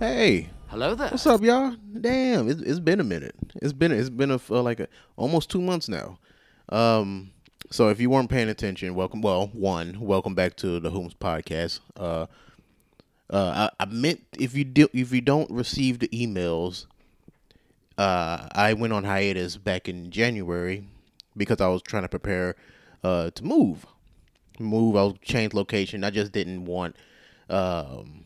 Hey, Hello there. what's up, y'all? Damn, it's, it's been a minute. It's been it's been a uh, like a, almost two months now. Um, so if you weren't paying attention, welcome. Well, one, welcome back to the Whomst podcast. Uh, uh, I, I meant if you do if you don't receive the emails, uh, I went on hiatus back in January because I was trying to prepare uh to move, move. I was change location. I just didn't want um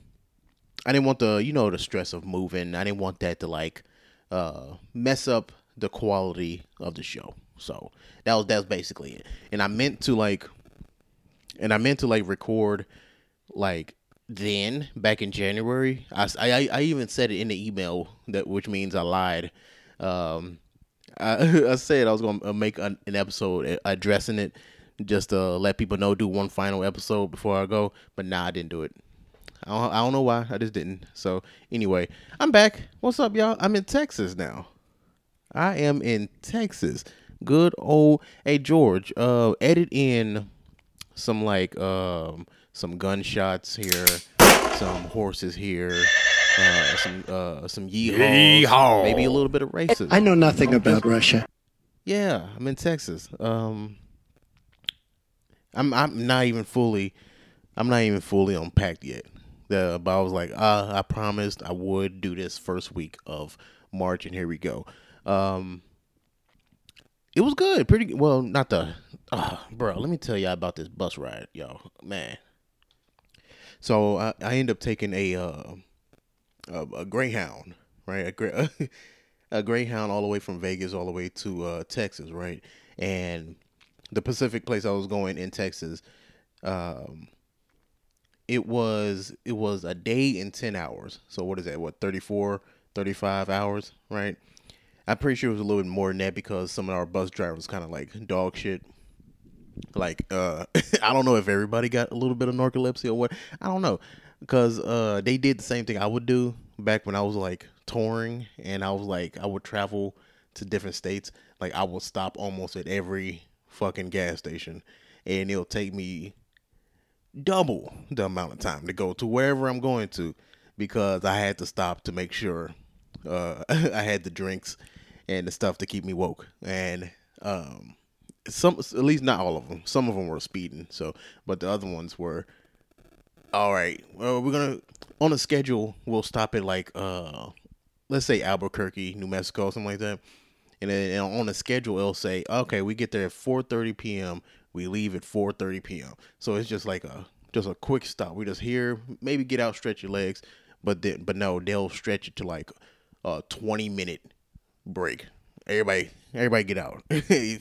I didn't want the you know the stress of moving. I didn't want that to like uh mess up the quality of the show. So that was that's basically it. And I meant to like and I meant to like record like then back in January. I I even said it in the email that which means I lied. Um I, I said I was going to make an, an episode addressing it just to let people know do one final episode before I go, but nah, I didn't do it. I don't, I don't know why. I just didn't. So anyway, I'm back. What's up, y'all? I'm in Texas now. I am in Texas. Good old hey George. Uh, edit in some like um some gunshots here, some horses here, uh, some uh some yeehaws, Yeehaw. maybe a little bit of racism. I know nothing about Russia. Yeah, I'm in Texas. Um, I'm I'm not even fully, I'm not even fully unpacked yet. The but I was like, uh, I promised I would do this first week of March, and here we go. Um, it was good, pretty. Well, not the, uh, bro. Let me tell y'all about this bus ride, y'all. man. So I I end up taking a uh, a, a Greyhound, right? A, a Greyhound all the way from Vegas all the way to uh, Texas, right? And the Pacific place I was going in Texas, um, it was it was a day and 10 hours. So what is that? What 34, 35 hours, right? I'm pretty sure it was a little bit more than that because some of our bus drivers kind of like dog shit. Like uh I don't know if everybody got a little bit of narcolepsy or what. I don't know because uh they did the same thing I would do back when I was like touring and I was like I would travel to different states. Like I would stop almost at every fucking gas station and it'll take me double the amount of time to go to wherever I'm going to because I had to stop to make sure uh, I had the drinks and the stuff to keep me woke. And um, some, at least not all of them. Some of them were speeding. So, but the other ones were all right. Well, we're gonna on a schedule. We'll stop at like uh, let's say Albuquerque, New Mexico, something like that. And then on the schedule, it'll say, okay, we get there at 4:30 p.m. We leave at 4:30 p.m. So it's just like a just a quick stop. We just here, maybe get out, stretch your legs, but then but no, they'll stretch it to like a 20 minute break. Everybody, everybody, get out. and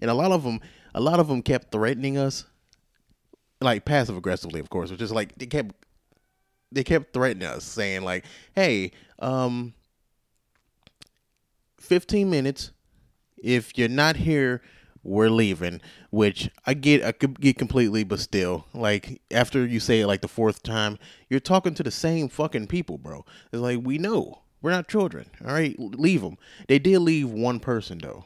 a lot of them, a lot of them kept threatening us, like passive aggressively, of course. Which is like they kept they kept threatening us, saying like, "Hey, um, 15 minutes. If you're not here, we're leaving. Which I get, I could get completely, but still, like after you say it like the fourth time, you're talking to the same fucking people, bro. It's like we know we're not children. All right, leave them. They did leave one person though,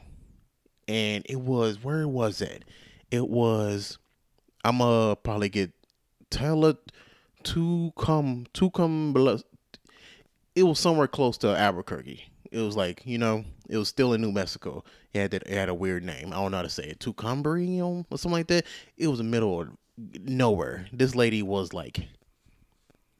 and it was where was it? It was. I'm gonna probably get it to come to come it was somewhere close to Albuquerque. It was like you know, it was still in New Mexico. It had that, it had a weird name. I don't know how to say it. Tucumberino or something like that. It was the middle of nowhere. This lady was like,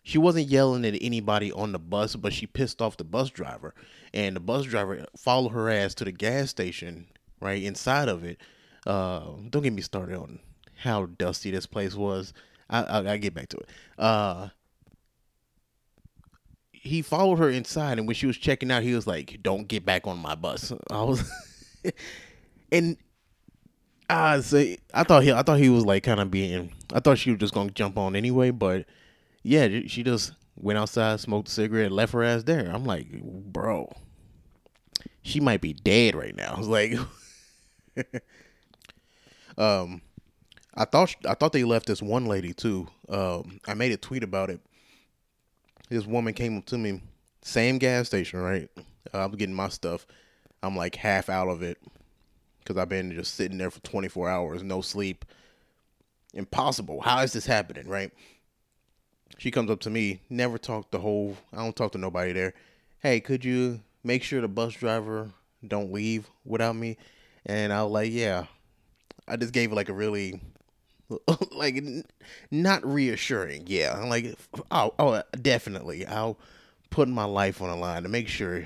she wasn't yelling at anybody on the bus, but she pissed off the bus driver, and the bus driver followed her ass to the gas station right inside of it. Uh, don't get me started on how dusty this place was. I I, I get back to it. Uh, he followed her inside, and when she was checking out, he was like, "Don't get back on my bus." I was, and I say, I thought he, I thought he was like kind of being, I thought she was just gonna jump on anyway, but yeah, she just went outside, smoked a cigarette, left her ass there. I'm like, bro, she might be dead right now. I was like, um, I thought I thought they left this one lady too. Um, I made a tweet about it this woman came up to me, same gas station, right? Uh, I'm getting my stuff. I'm like half out of it because I've been just sitting there for 24 hours, no sleep. Impossible. How is this happening, right? she comes up to me, never talk the whole. I don't talk to nobody there. Hey, could you make sure the bus driver don't leave without me? And I was like, yeah. I just gave like a really, like, not reassuring. Yeah, like, oh, oh, definitely. I'll put my life on the line to make sure.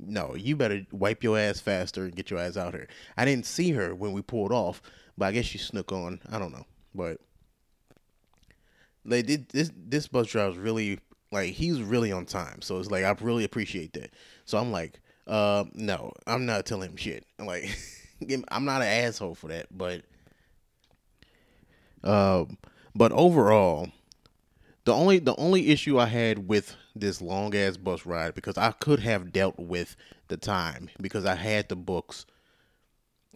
No, you better wipe your ass faster and get your ass out here. I didn't see her when we pulled off, but I guess she snuck on. I don't know, but like this. This bus driver's really like he's really on time, so it's like I really appreciate that. So I'm like, uh, no, I'm not telling him shit. I'm like, I'm not an asshole for that, but, um, but overall, the only the only issue I had with this long ass bus ride because I could have dealt with the time because I had the books.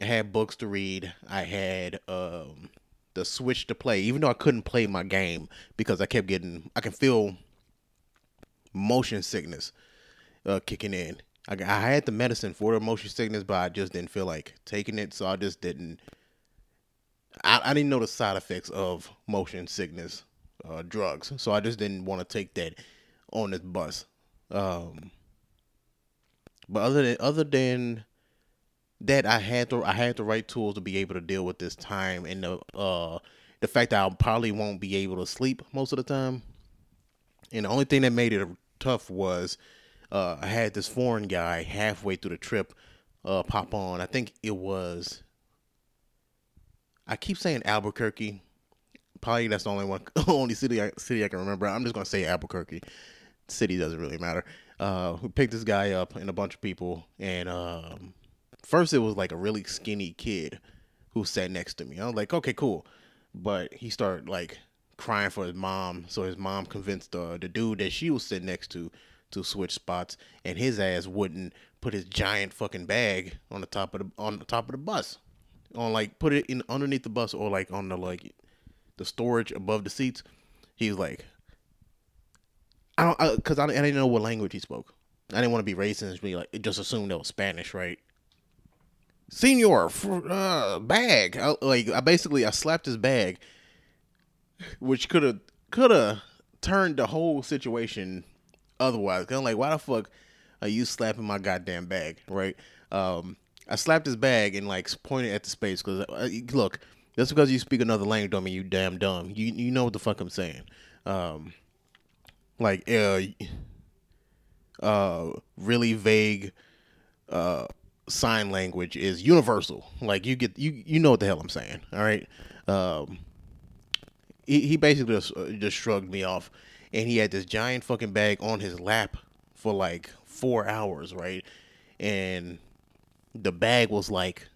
I had books to read. I had um the switch to play, even though I couldn't play my game because I kept getting I can feel motion sickness uh, kicking in. I, I had the medicine for the motion sickness, but I just didn't feel like taking it, so I just didn't. I, I didn't know the side effects of motion sickness uh, drugs, so I just didn't want to take that on this bus. Um, but other than other than that, I had the I had the right tools to be able to deal with this time and the uh the fact that I probably won't be able to sleep most of the time. And the only thing that made it tough was uh, I had this foreign guy halfway through the trip uh, pop on. I think it was. I keep saying Albuquerque. Probably that's the only one, only city I, city I can remember. I'm just gonna say Albuquerque. City doesn't really matter. Uh, we picked this guy up and a bunch of people, and um, first it was like a really skinny kid who sat next to me. I was like, okay, cool, but he started like crying for his mom, so his mom convinced uh, the dude that she was sitting next to to switch spots, and his ass wouldn't put his giant fucking bag on the top of the on the top of the bus, on like put it in underneath the bus or like on the like the storage above the seats. He was like, I don't, because I, I, I, didn't know what language he spoke. I didn't want to be racist be like just assume that was Spanish, right? Senior, uh, bag. I, like I basically I slapped his bag, which could have could have turned the whole situation otherwise. Cause I'm like, why the fuck are you slapping my goddamn bag, right? Um, I slapped his bag and like pointed at the space because uh, look, just because you speak another language don't mean you damn dumb. You you know what the fuck I'm saying. Um, like uh, uh, really vague uh sign language is universal. Like you get you you know what the hell I'm saying. All right. Um, he, he basically just, uh, just shrugged me off and he had this giant fucking bag on his lap for like four hours, right? And the bag was like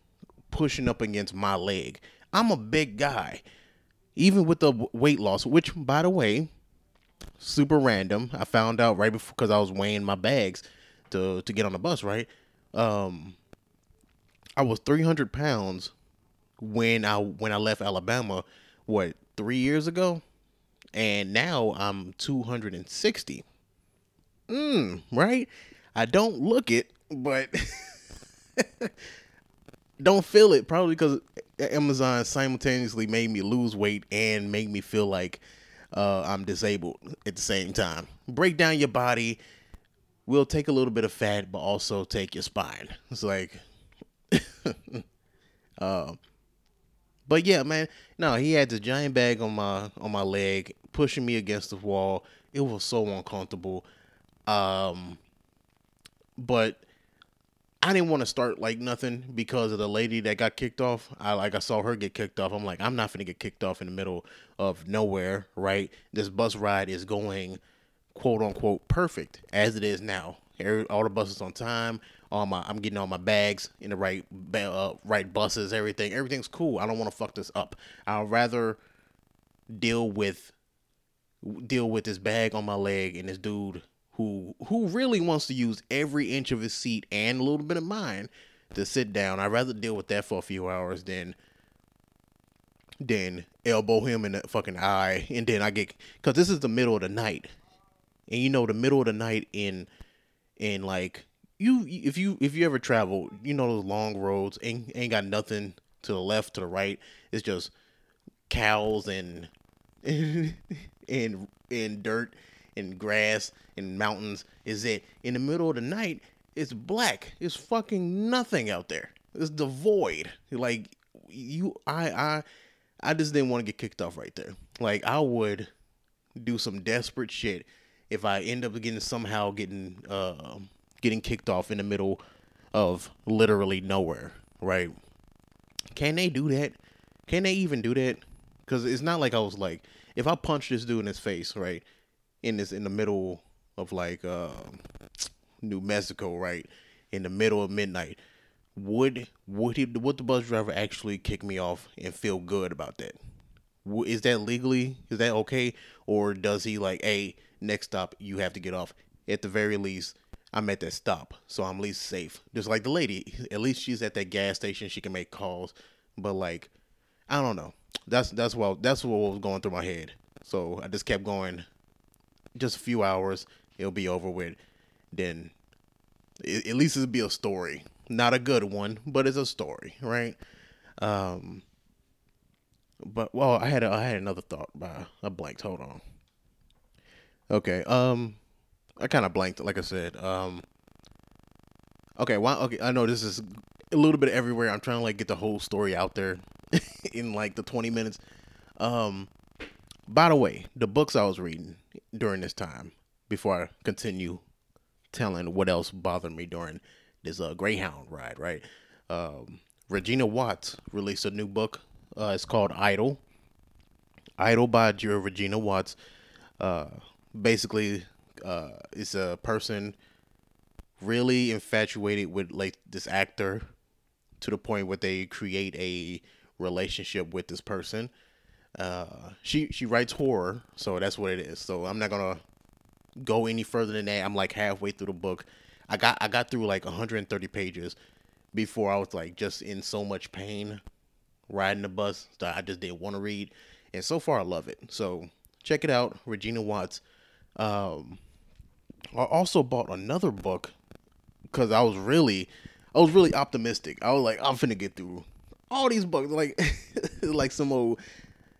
pushing up against my leg. I'm a big guy, even with the weight loss, which, by the way, super random. I found out right before because I was weighing my bags to to get on the bus, right? Um, I was 300 pounds when I when I left Alabama. What three years ago? and now I'm 260. Mm, right? I don't look it, but don't feel it probably because Amazon simultaneously made me lose weight and make me feel like uh, I'm disabled at the same time. Break down your body. We'll take a little bit of fat, but also take your spine. It's like, uh, but yeah, man. No, he had this giant bag on my on my leg, pushing me against the wall. It was so uncomfortable. Um, but I didn't want to start like nothing because of the lady that got kicked off. I like I saw her get kicked off. I'm like, I'm not gonna get kicked off in the middle of nowhere, right? This bus ride is going quote unquote perfect as it is now. all the buses on time. All my I'm getting all my bags in the right uh, right buses. Everything everything's cool. I don't want to fuck this up. I'd rather deal with deal with this bag on my leg and this dude who who really wants to use every inch of his seat and a little bit of mine to sit down. I'd rather deal with that for a few hours than than elbow him in the fucking eye and then I get because this is the middle of the night. And you know the middle of the night in in like you if you if you ever travel you know those long roads ain't ain't got nothing to the left to the right. It's just cows and and and dirt and grass and mountains is it in the middle of the night it's black. It's fucking nothing out there. It's the void. like you i i i just didn't want to get kicked off right there. Like i would do some desperate shit if i end up getting somehow getting uh getting kicked off in the middle of literally nowhere right? Can they do that? Can they even do that? Because it's not like i was like if i punch this dude in his face right in this in the middle of like uh, New Mexico, right in the middle of midnight, would would he would the bus driver actually kick me off and feel good about that? Is that legally is that okay, or does he like, hey, next stop you have to get off? At the very least, I'm at that stop, so I'm at least safe. Just like the lady, at least she's at that gas station, she can make calls. But like, I don't know. That's that's what that's what was going through my head. So I just kept going just a few hours, it'll be over with. Then it, at least it'll be a story, not a good one, but it's a story, right? Um, but well, I had a, I had another thought, but I blanked. Hold on. Okay. Um, I kind of blanked, like I said. Um. Okay. Well, okay. I know this is a little bit everywhere. I'm trying to like get the whole story out there in like the 20 minutes. Um. By the way, the books I was reading during this time, before I continue telling what else bothered me during this uh, Greyhound ride, right? Um, Regina Watts released a new book. Uh, it's called Idol. Idol by Regina Watts. Uh, basically, uh, it's a person really infatuated with like this actor to the point where they create a relationship with this person uh, she she writes horror, so that's what it is. So I'm not gonna go any further than that. I'm like halfway through the book. I got I got through like 130 pages before I was like just in so much pain riding the bus that I just didn't want to read. And so far I love it. So check it out, Regina Watts. Um, I also bought another book because I was really I was really optimistic. I was like, I'm finna get through all these books, like like some old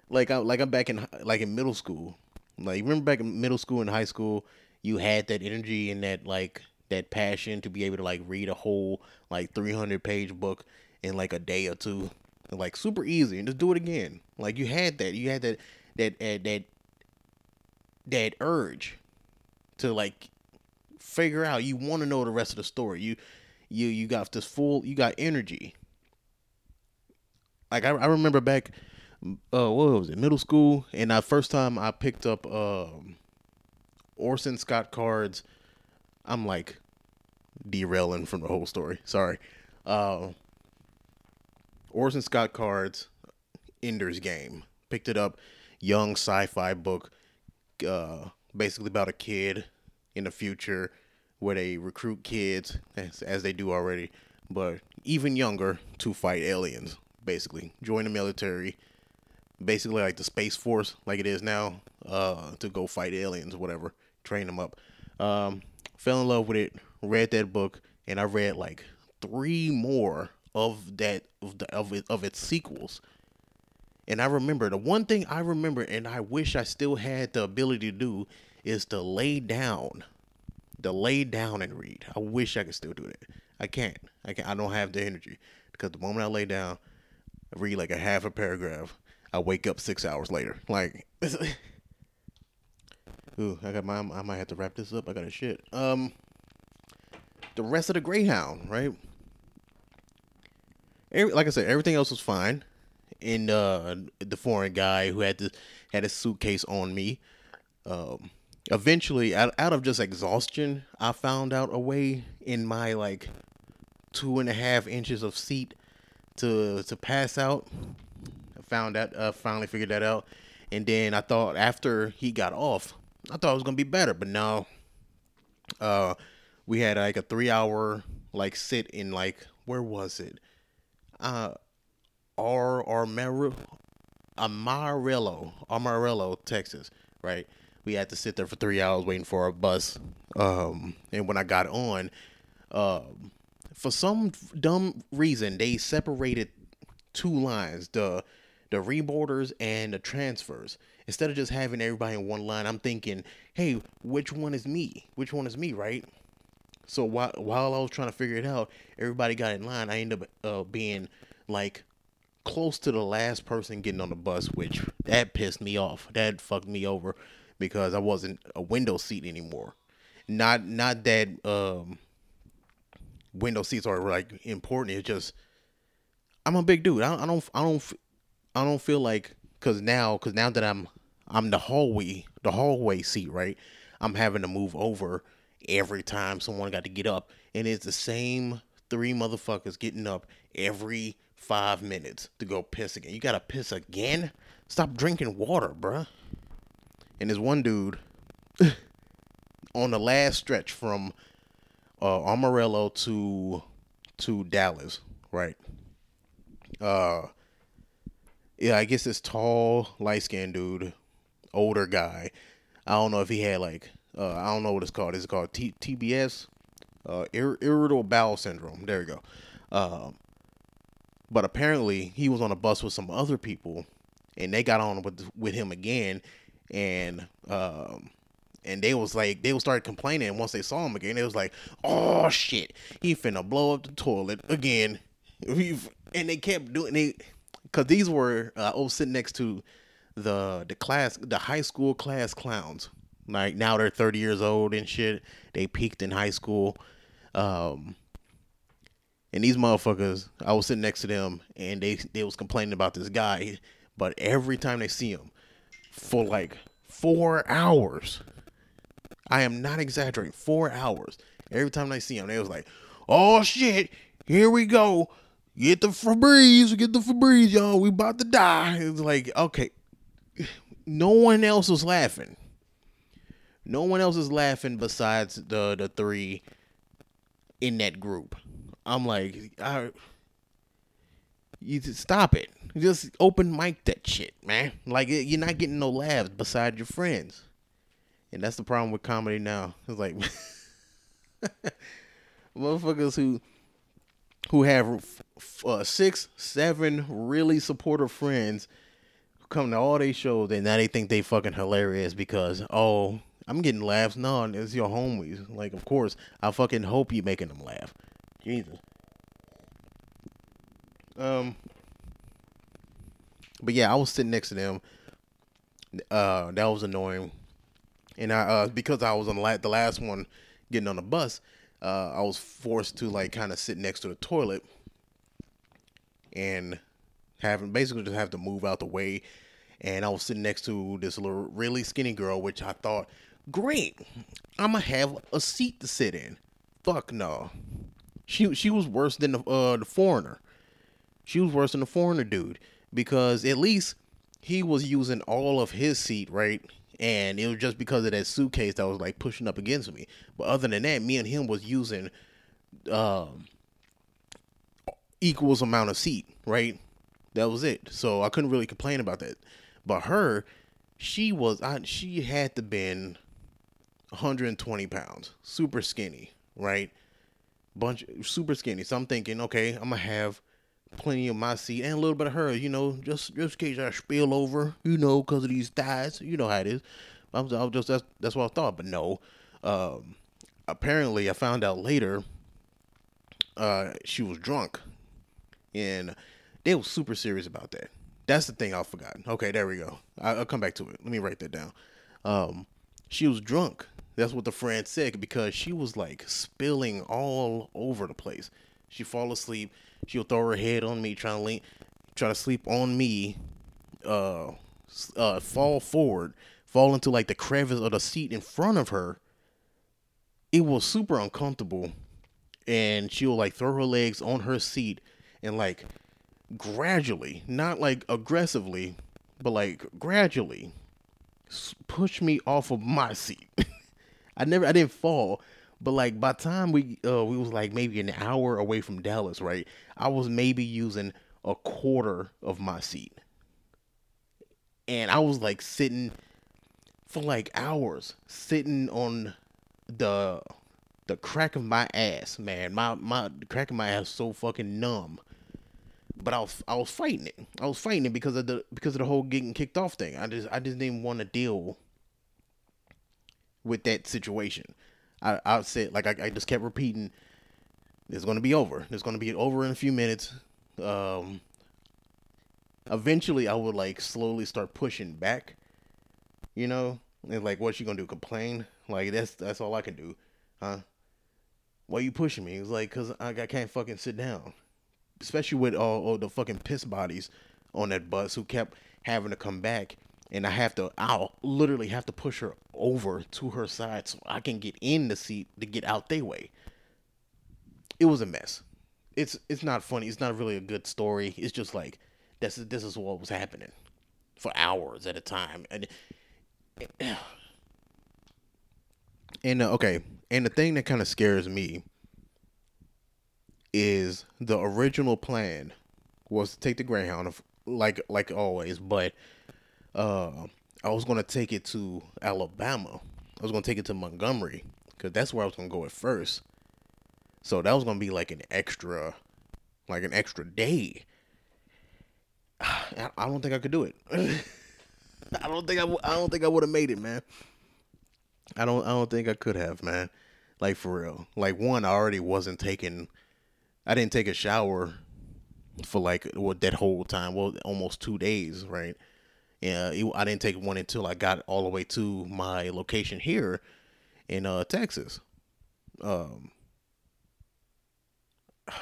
like I like I'm back in like in middle school. Like you remember back in middle school and high school, you had that energy and that like that passion to be able to like read a whole like 300 page book in like a day or two, like super easy, and just do it again. Like you had that, you had that that uh, that that urge to like figure out. You want to know the rest of the story. You you you got this full, you got energy. Like I, I remember back uh what was it? Middle school. And the first time i picked up um orson scott card's i'm like derailing from the whole story. Sorry. Uh orson scott card's ender's game. Picked it up. Young sci-fi book uh basically about a kid in the future where they recruit kids as, as they do already but even younger to fight aliens basically. Join the military basically like the space force like it is now uh to go fight aliens or whatever train them up. Um fell in love with it read that book and i read like three more of that of the of, it, of its sequels. And i remember the one thing i remember and i wish i still had the ability to do is to lay down to lay down and read. I wish i could still do that. I can't. I can't i don't have the energy. Because the moment i lay down I read like a half a paragraph I wake up six hours later. Like, ooh, I got my. I might have to wrap this up. I got a shit. Um, the rest of the Greyhound, right? Every, like I said, everything else was fine. And uh, the foreign guy who had to had a suitcase on me. Um, eventually, out, out of just exhaustion, I found out a way in my like two and a half inches of seat to to pass out found that uh, finally figured that out. And then I thought after he got off, I thought it was gonna be better, but no. Uh, we had like a three hour like sit in like where was it? Uh, Ar Armero, Amarillo, Amarillo, Texas. Right. We had to sit there for three hours waiting for a bus. Um, and when I got on, um, for some dumb reason they separated two lines. The the reboarders and the transfers. Instead of just having everybody in one line, I'm thinking, hey, which one is me? Which one is me, right? So while while I was trying to figure it out, everybody got in line. I ended up uh, being like close to the last person getting on the bus, which that pissed me off. That fucked me over because I wasn't a window seat anymore. Not not that um, window seats are like important. It's just I'm a big dude. I, I don't I don't I don't feel like because now because now that I'm I'm the hallway the hallway seat right. I'm having to move over every time someone got to get up, and it's the same three motherfuckers getting up every five minutes to go piss again. You gotta piss again? Stop drinking water, bruh. And there's one dude on the last stretch from uh, Amarillo to to Dallas, right? Uh, yeah, I guess this tall, light skinned dude, older guy. I don't know if he had like uh, I don't know what it's called. It's called T- TBS, uh, ir- irritable bowel syndrome. There you go. Um, but apparently he was on a bus with some other people, and they got on with with him again, and um, and they was like they started complaining. And once they saw him again, they was like, "Oh shit, he finna blow up the toilet again." and they kept doing it because these were uh, I was sitting next to the the class the high school class clowns. Like now they're thirty years old and shit. They peaked in high school. Um, and these motherfuckers, I was sitting next to them, and they they was complaining about this guy. But every time they see him, for like four hours, I am not exaggerating, four hours. Every time they see him, they was like, "Oh shit, here we go, get the Febreze, get the Febreze, y'all, we about to die." It's like, okay, no one else was laughing. No one else is laughing besides the the three in that group. I'm like, I, you just stop it. Just open mic that shit, man. Like you're not getting no laughs beside your friends, and that's the problem with comedy now. It's like motherfuckers who who have uh, six, seven really supportive friends who come to all these shows, and now they think they fucking hilarious because oh, I'm getting laughs. No, it's your homies. Like, of course, I fucking hope you making them laugh. Jesus. Um. But yeah, I was sitting next to them. Uh, that was annoying, and I uh because I was on the last one getting on the bus, uh, I was forced to like kind of sit next to the toilet, and having basically just have to move out the way, and I was sitting next to this little really skinny girl, which I thought, great, I'm gonna have a seat to sit in. Fuck no. She she was worse than the uh, the foreigner. She was worse than the foreigner dude because at least he was using all of his seat right, and it was just because of that suitcase that was like pushing up against me. But other than that, me and him was using um equals amount of seat right. That was it. So I couldn't really complain about that. But her, she was I she had to been 120 pounds, super skinny, right? bunch super skinny. So I'm thinking, okay, I'm gonna have plenty of my seat and a little bit of her, you know, just just in case I spill over, you know, because of these thighs. You know how it is. I was, I was just that's that's what I thought, but no. Um, apparently, I found out later. Uh, she was drunk, and they were super serious about that. That's the thing I forgot. Okay, there we go. I, will come back to it. Let me write that down. Um, she was drunk that's what the friend said because she was like spilling all over the place. She fall asleep. She'll throw her head on me, trying to lean, try to sleep on me. Uh, uh, fall forward, fall into like the crevice of the seat in front of her. It was super uncomfortable, and she'll like throw her legs on her seat and like gradually, not like aggressively, but like gradually push me off of my seat. I never I didn't fall, but like by time we uh we was like maybe an hour away from Dallas, right? I was maybe using a quarter of my seat. And I was like sitting for like hours, sitting on the the crack of my ass, man. My my crack of my ass so fucking numb. but I was I was fighting it. I was fighting it because of the because of the whole getting kicked off thing. I just I just didn't want to deal with that situation. I I said like I, I just kept repeating, "It's gonna be over. It's gonna be over in a few minutes." Um. Eventually, I would like slowly start pushing back. You know, and like, what's she gonna do? Complain? Like that's that's all I can do, huh? Why you pushing me? It's like, cause I, I can't fucking sit down especially with all, all the fucking piss bodies on that bus who kept having to come back and I have to I'll literally have to push her over to her side so I can get in the seat to get out their way. It was a mess. It's it's not funny. It's not really a good story. It's just like this is this is what was happening for hours at a time. And and uh, okay, and the thing that kind of scares me is the original plan was to take the Greyhound, like like always, but uh, I was gonna take it to Alabama. I was gonna take it to Montgomery because that's where I was gonna go at first. So that was gonna be like an extra, like an extra day. I don't think I could do it. I don't think I, w- I don't think I would have made it, man. I don't I don't think I could have, man. Like for real. Like one, I already wasn't taking I didn't take a shower for like what that whole time, well, almost two days, right? Yeah, I didn't take one until I got all the way to my location here in uh, Texas. Um,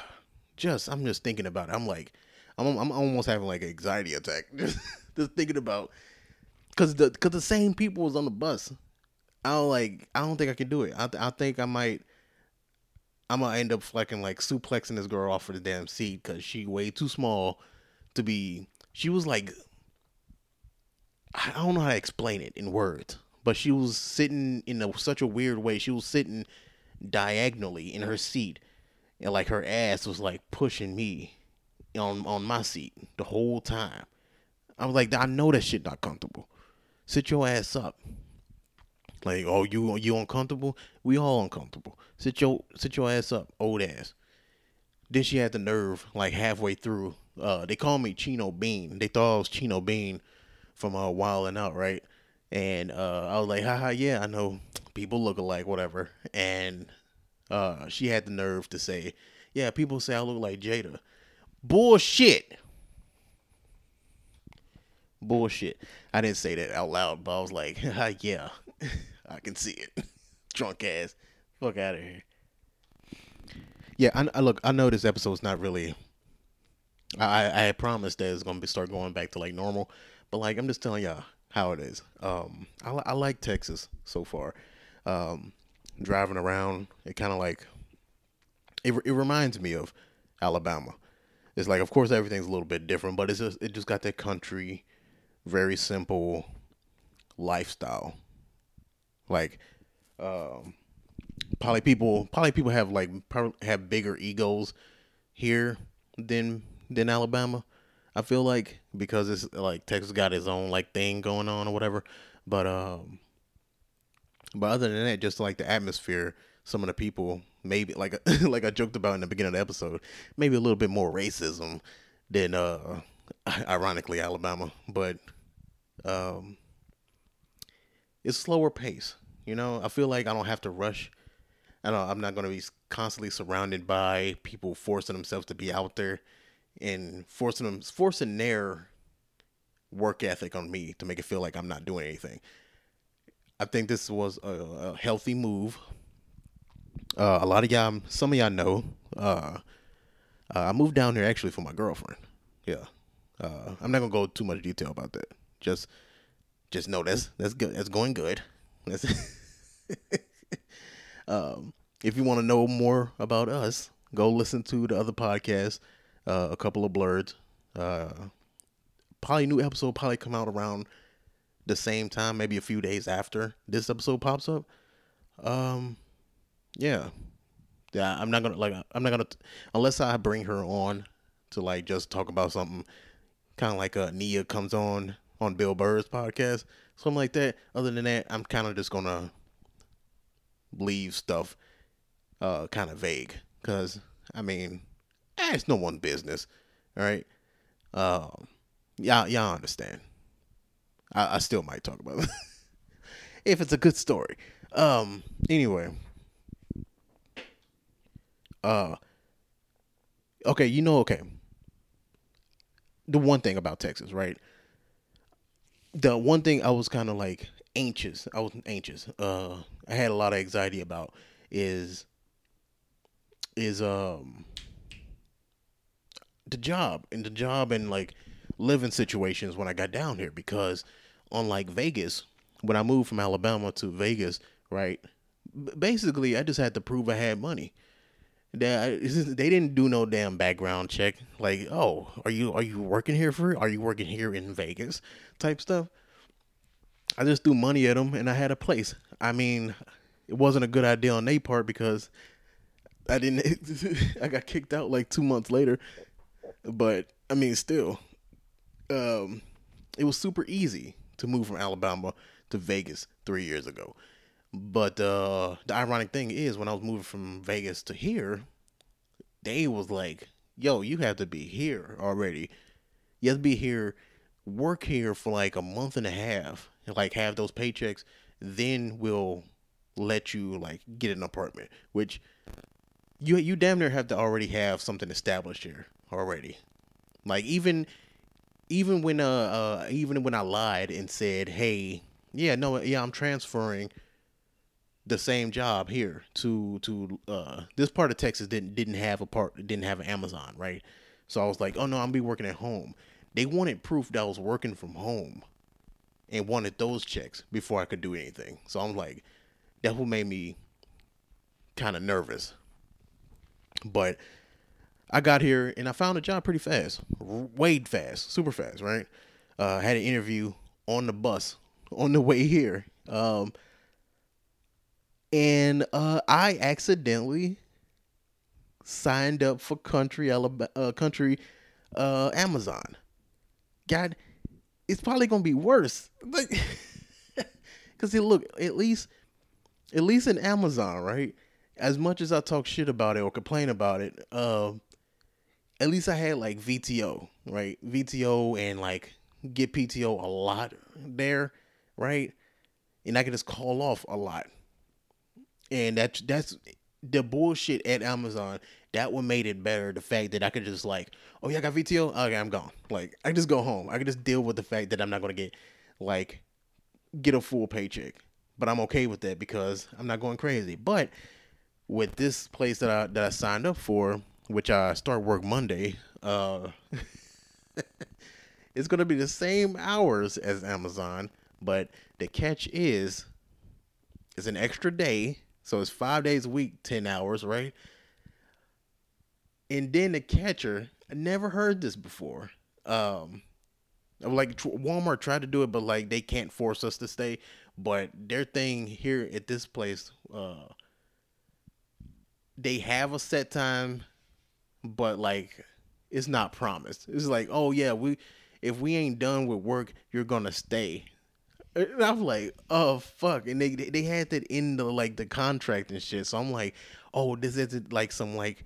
just I'm just thinking about it. I'm like, I'm I'm almost having like an anxiety attack just just thinking about because the because the same people was on the bus. I don't like I don't think I can do it. I I think I might I'm gonna end up fucking like suplexing this girl off of the damn seat because she way too small to be. She was like, I don't know how to explain it in words, but she was sitting in a, such a weird way. She was sitting diagonally in her seat, and like her ass was like pushing me on on my seat the whole time. I was like, I know that shit not comfortable. Sit your ass up. Like, oh, you you uncomfortable? We all uncomfortable. Sit your sit your ass up, old ass. Then she had the nerve, like halfway through. Uh, they call me Chico Bean. They thought I was Chico Bean from uh, Wild 'N Out, right? And uh, I was like, haha, yeah, I know people look alike, whatever. And uh, she had the nerve to say, yeah, people say I look like Jada. Bullshit. Bullshit. I didn't say that out loud, but I was like, yeah. I can see it. Drunk ass. Fuck out of here. Yeah, I, I look. I know this episode's not really. I I promised that it's gonna be start going back to like normal, but like I'm just telling y'all how it is. Um, I I like Texas so far. Um, driving around, it kind of like it it reminds me of Alabama. It's like, of course, everything's a little bit different, but it's just it just got that country, very simple lifestyle like, um, probably people, probably people have like have bigger egos here than than Alabama. I feel like because it's like Texas got its own like thing going on or whatever. But um, but other than that, just like the atmosphere, some of the people maybe like like I joked about in the beginning of the episode, maybe a little bit more racism than uh, ironically Alabama, but um, it's slower pace. You know, I feel like I don't have to rush. I know I'm not going to be constantly surrounded by people forcing themselves to be out there and forcing them forcing their work ethic on me to make it feel like I'm not doing anything. I think this was a, a healthy move. Uh, a lot of y'all, some of y'all know, uh, uh, I moved down here actually for my girlfriend. Yeah, uh, I'm not gonna go too much detail about that. Just just know that's that's good. That's going good. That's um, if you want to know more about us, go listen to the other podcast, uh, a couple of blurs. Uh, probably new episode probably come out around the same time, maybe a few days after this episode pops up. Um, yeah, yeah. I'm not gonna like. I'm not gonna unless I bring her on to like just talk about something, kind of like uh, Nia comes on on Bill Burr's podcast, something like that. Other than that, I'm kind of just gonna leave stuff uh kind of vague because I mean, eh, it's no one business. All right, Um, y'all y'all understand. I, I still might talk about it if it's a good story. Um, anyway. Uh, okay, you know, okay. The one thing about Texas, right? The one thing I was kind of like anxious. I was anxious. Uh, I had a lot of anxiety about is is um the job and the job and like living situations when I got down here because unlike Vegas, when I moved from Alabama to Vegas, right? Basically, I just had to prove I had money. They, they didn't do no damn background check. Like, oh, are you are you working here for? Are you working here in Vegas? Type stuff. I just threw money at them and I had a place. I mean, it wasn't a good idea on their part because I didn't. I got kicked out like two months later. But I mean, still, um, it was super easy to move from Alabama to Vegas three years ago. But uh, the ironic thing is, when I was moving from Vegas to here, they was like, "Yo, you have to be here already. You have to be here, work here for like a month and a half, and like have those paychecks. Then we'll let you like get an apartment." Which you you damn near have to already have something established here already. Like even even when uh, uh even when I lied and said, "Hey, yeah, no, yeah, I'm transferring the same job here to to uh this part of Texas didn't didn't have a part didn't have an Amazon, right? So I was like, "Oh no, I'm be working at home." They wanted proof that I was working from home and wanted those checks before I could do anything. So I'm like, that's what made me kind of nervous. But I got here and I found a job pretty fast, way fast, super fast, right? Uh, had an interview on the bus on the way here, um, and uh, I accidentally signed up for country Alabama, uh, country uh, Amazon. God, it's probably gonna be worse, like, cause look, at least, at least in Amazon, right? As much as I talk shit about it or complain about it, um, at least I had like VTO, right? VTO and like get PTO a lot there, right? And I could just call off a lot. And that's that's the bullshit at Amazon. That one made it better. The fact that I could just like, oh yeah, I got VTO. Okay, I'm gone. Like I just go home. I could just deal with the fact that I'm not gonna get like get a full paycheck. But I'm okay with that because I'm not going crazy. But with this place that I that I signed up for, which I start work Monday, uh, it's gonna be the same hours as Amazon, but the catch is, it's an extra day, so it's five days a week, ten hours, right? And then the catcher, I never heard this before. Um, like Walmart tried to do it, but like they can't force us to stay. But their thing here at this place, uh, they have a set time but like it's not promised. It's like, oh yeah, we if we ain't done with work, you're gonna stay. And I'm like, oh fuck, and they they had that in the like the contract and shit. So I'm like, oh, this isn't like some like,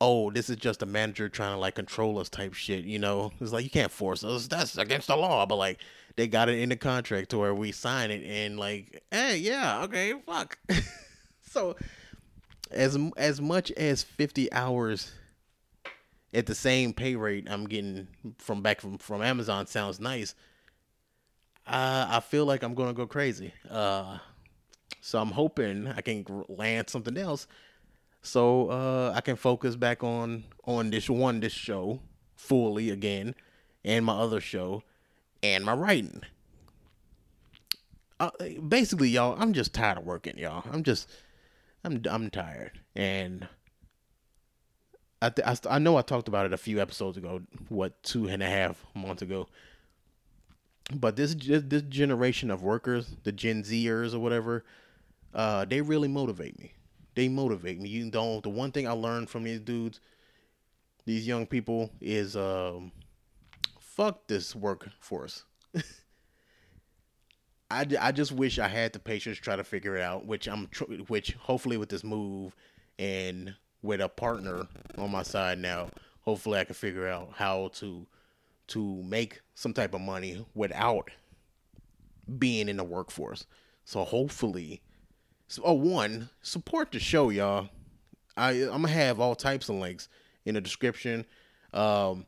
oh, this is just a manager trying to like control us type shit. You know, it's like you can't force us. That's against the law. But like they got it in the contract to where we sign it and like, hey, yeah, okay, fuck. so as as much as fifty hours at the same pay rate I'm getting from back from, from Amazon sounds nice. Uh, I feel like I'm gonna go crazy. Uh, so I'm hoping I can land something else, so uh, I can focus back on on this one this show fully again, and my other show, and my writing. Uh, basically, y'all, I'm just tired of working, y'all. I'm just, I'm I'm tired, and I, th- I, I know I talked about it a few episodes ago, what two and a half months ago. But this this generation of workers, the Gen Zers or whatever, uh, they really motivate me. They motivate me. You know, the one thing I learned from these dudes, these young people, is um, fuck this workforce. I, I just wish I had the patience to try to figure it out, which I'm tr- which hopefully with this move and with a partner on my side now, hopefully I can figure out how to to make some type of money without being in the workforce. So hopefully, so, oh one support the show, y'all. I I'm gonna have all types of links in the description. Um,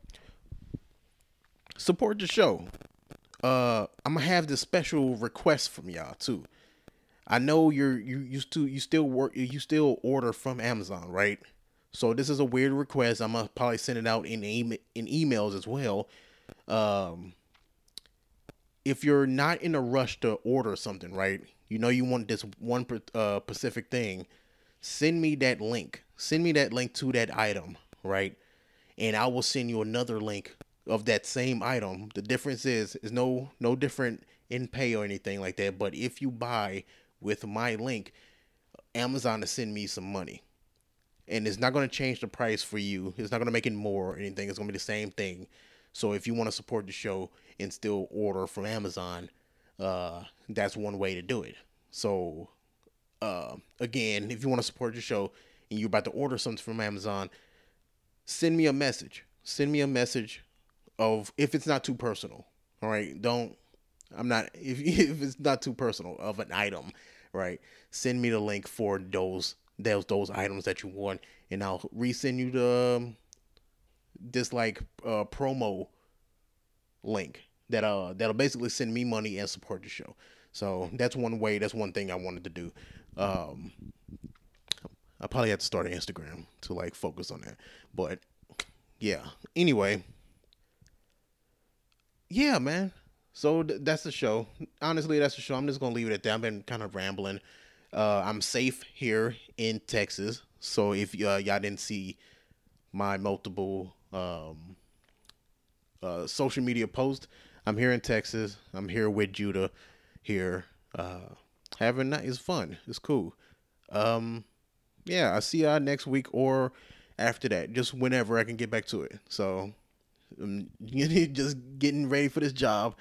support the show. Uh, I'm gonna have this special request from y'all too. I know you're you used to you still work you still order from Amazon, right? So this is a weird request. I'm gonna probably send it out in in emails as well. Um, if you're not in a rush to order something, right? You know you want this one uh, specific thing. Send me that link. Send me that link to that item, right? And I will send you another link of that same item. The difference is is no no different in pay or anything like that. But if you buy with my link, Amazon to send me some money. And it's not going to change the price for you. It's not going to make it more or anything. It's going to be the same thing. So if you want to support the show and still order from Amazon, uh, that's one way to do it. So uh, again, if you want to support the show and you're about to order something from Amazon, send me a message. Send me a message of if it's not too personal. All right, don't. I'm not if if it's not too personal of an item, right? Send me the link for those those those items that you want, and I'll resend you the um, this like uh, promo link that uh that'll basically send me money and support the show. So that's one way. That's one thing I wanted to do. Um, I probably have to start an Instagram to like focus on that. But yeah. Anyway, yeah, man. So th- that's the show. Honestly, that's the show. I'm just gonna leave it at that. I've been kind of rambling. Uh, I'm safe here in Texas. So if uh, y'all didn't see my multiple um, uh, social media posts, I'm here in Texas. I'm here with Judah. Here, uh, having that is fun. It's cool. Um, yeah, I'll see y'all next week or after that, just whenever I can get back to it. So, um, just getting ready for this job.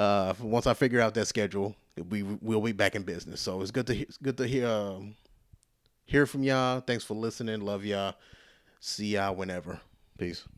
Uh, once I figure out that schedule, we will be back in business. So it's good to it's good to hear um, hear from y'all. Thanks for listening. Love y'all. See y'all whenever. Peace.